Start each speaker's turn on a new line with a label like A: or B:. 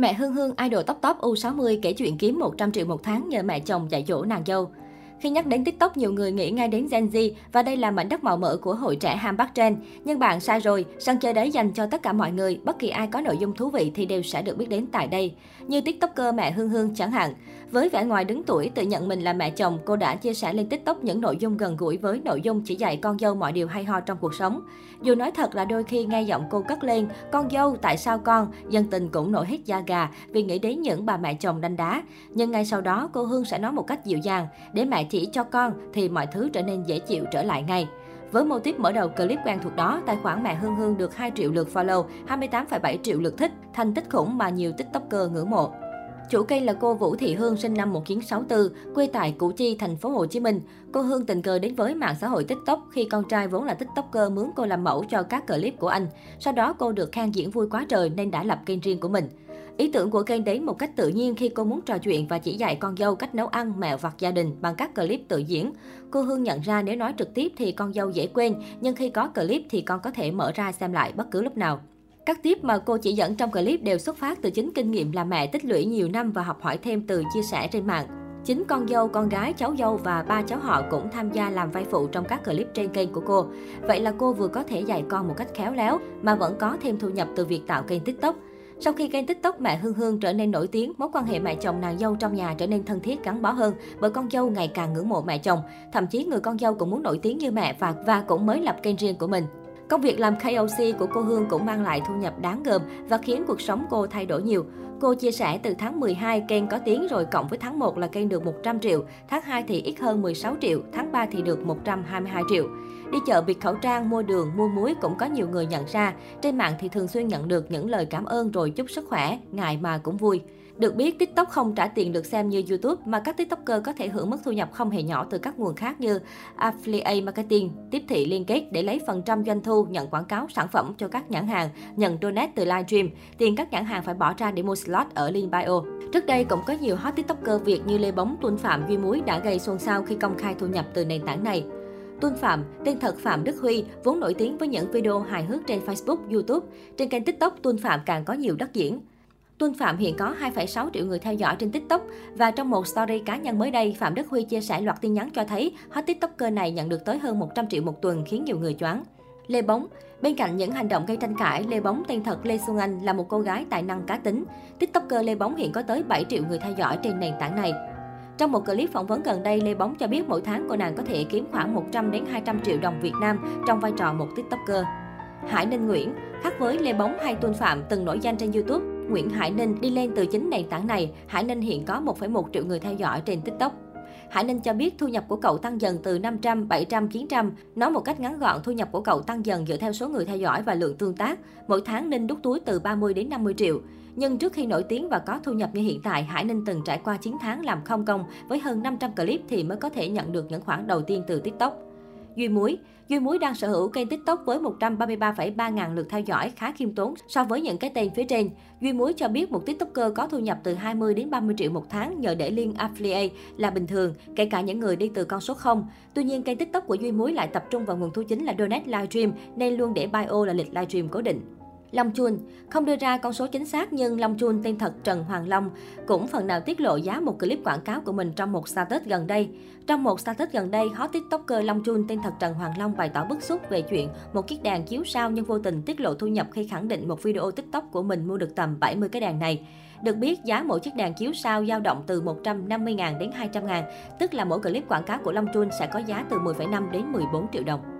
A: Mẹ Hương Hương idol top top U60 kể chuyện kiếm 100 triệu một tháng nhờ mẹ chồng dạy dỗ nàng dâu. Khi nhắc đến TikTok, nhiều người nghĩ ngay đến Gen Z và đây là mảnh đất màu mỡ của hội trẻ ham bắt trend. Nhưng bạn sai rồi, sân chơi đấy dành cho tất cả mọi người, bất kỳ ai có nội dung thú vị thì đều sẽ được biết đến tại đây. Như TikToker mẹ Hương Hương chẳng hạn. Với vẻ ngoài đứng tuổi tự nhận mình là mẹ chồng, cô đã chia sẻ lên TikTok những nội dung gần gũi với nội dung chỉ dạy con dâu mọi điều hay ho trong cuộc sống. Dù nói thật là đôi khi nghe giọng cô cất lên, con dâu tại sao con, dân tình cũng nổi hết da gà vì nghĩ đến những bà mẹ chồng đanh đá. Nhưng ngay sau đó cô Hương sẽ nói một cách dịu dàng, để mẹ chỉ cho con thì mọi thứ trở nên dễ chịu trở lại ngay. Với mô típ mở đầu clip quen thuộc đó, tài khoản mẹ Hương Hương được 2 triệu lượt follow, 28,7 triệu lượt thích, thành tích khủng mà nhiều tiktoker ngưỡng mộ. Chủ kênh là cô Vũ Thị Hương sinh năm 1964, quê tại Củ Chi, thành phố Hồ Chí Minh. Cô Hương tình cờ đến với mạng xã hội TikTok khi con trai vốn là TikToker mướn cô làm mẫu cho các clip của anh. Sau đó cô được khen diễn vui quá trời nên đã lập kênh riêng của mình. Ý tưởng của kênh đến một cách tự nhiên khi cô muốn trò chuyện và chỉ dạy con dâu cách nấu ăn, mẹo vặt gia đình bằng các clip tự diễn. Cô Hương nhận ra nếu nói trực tiếp thì con dâu dễ quên, nhưng khi có clip thì con có thể mở ra xem lại bất cứ lúc nào. Các tiếp mà cô chỉ dẫn trong clip đều xuất phát từ chính kinh nghiệm làm mẹ tích lũy nhiều năm và học hỏi thêm từ chia sẻ trên mạng. Chính con dâu, con gái, cháu dâu và ba cháu họ cũng tham gia làm vai phụ trong các clip trên kênh của cô. Vậy là cô vừa có thể dạy con một cách khéo léo mà vẫn có thêm thu nhập từ việc tạo kênh TikTok. Sau khi kênh TikTok mẹ Hương Hương trở nên nổi tiếng, mối quan hệ mẹ chồng nàng dâu trong nhà trở nên thân thiết gắn bó hơn bởi con dâu ngày càng ngưỡng mộ mẹ chồng. Thậm chí người con dâu cũng muốn nổi tiếng như mẹ và và cũng mới lập kênh riêng của mình. Công việc làm KOC của cô Hương cũng mang lại thu nhập đáng gờm và khiến cuộc sống cô thay đổi nhiều. Cô chia sẻ từ tháng 12 kênh có tiếng rồi cộng với tháng 1 là kênh được 100 triệu, tháng 2 thì ít hơn 16 triệu, tháng 3 thì được 122 triệu. Đi chợ bịt khẩu trang, mua đường, mua muối cũng có nhiều người nhận ra. Trên mạng thì thường xuyên nhận được những lời cảm ơn rồi chúc sức khỏe, ngại mà cũng vui. Được biết, TikTok không trả tiền được xem như YouTube, mà các TikToker có thể hưởng mức thu nhập không hề nhỏ từ các nguồn khác như Affiliate Marketing, tiếp thị liên kết để lấy phần trăm doanh thu, nhận quảng cáo sản phẩm cho các nhãn hàng, nhận donate từ livestream, tiền các nhãn hàng phải bỏ ra để mua slot ở link bio. Trước đây cũng có nhiều hot TikToker Việt như Lê Bóng, Tuân Phạm, Duy Muối đã gây xôn xao khi công khai thu nhập từ nền tảng này. Tuân Phạm, tên thật Phạm Đức Huy, vốn nổi tiếng với những video hài hước trên Facebook, YouTube. Trên kênh TikTok, Tuân Phạm càng có nhiều đất diễn. Tuân Phạm hiện có 2,6 triệu người theo dõi trên TikTok và trong một story cá nhân mới đây, Phạm Đức Huy chia sẻ loạt tin nhắn cho thấy hot TikToker này nhận được tới hơn 100 triệu một tuần khiến nhiều người choáng. Lê Bóng Bên cạnh những hành động gây tranh cãi, Lê Bóng tên thật Lê Xuân Anh là một cô gái tài năng cá tính. TikToker Lê Bóng hiện có tới 7 triệu người theo dõi trên nền tảng này. Trong một clip phỏng vấn gần đây, Lê Bóng cho biết mỗi tháng cô nàng có thể kiếm khoảng 100 đến 200 triệu đồng Việt Nam trong vai trò một TikToker. Hải Ninh Nguyễn, khác với Lê Bóng hay Tuân Phạm từng nổi danh trên YouTube, Nguyễn Hải Ninh đi lên từ chính nền tảng này. Hải Ninh hiện có 1,1 triệu người theo dõi trên TikTok. Hải Ninh cho biết thu nhập của cậu tăng dần từ 500, 700, 900. Nói một cách ngắn gọn, thu nhập của cậu tăng dần dựa theo số người theo dõi và lượng tương tác. Mỗi tháng Ninh đút túi từ 30 đến 50 triệu. Nhưng trước khi nổi tiếng và có thu nhập như hiện tại, Hải Ninh từng trải qua 9 tháng làm không công với hơn 500 clip thì mới có thể nhận được những khoản đầu tiên từ TikTok. Duy Muối Duy Muối đang sở hữu kênh TikTok với 133,3 ngàn lượt theo dõi khá khiêm tốn so với những cái tên phía trên. Duy Muối cho biết một TikToker có thu nhập từ 20 đến 30 triệu một tháng nhờ để liên affiliate là bình thường, kể cả những người đi từ con số 0. Tuy nhiên, kênh TikTok của Duy Muối lại tập trung vào nguồn thu chính là donate livestream nên luôn để bio là lịch livestream cố định. Long Chun không đưa ra con số chính xác nhưng Long Chun tên thật Trần Hoàng Long cũng phần nào tiết lộ giá một clip quảng cáo của mình trong một status gần đây. Trong một status gần đây, hot tiktoker Long Chun tên thật Trần Hoàng Long bày tỏ bức xúc về chuyện một chiếc đàn chiếu sao nhưng vô tình tiết lộ thu nhập khi khẳng định một video tiktok của mình mua được tầm 70 cái đàn này. Được biết, giá mỗi chiếc đàn chiếu sao dao động từ 150.000 đến 200.000, tức là mỗi clip quảng cáo của Long Chun sẽ có giá từ 10,5 đến 14 triệu đồng.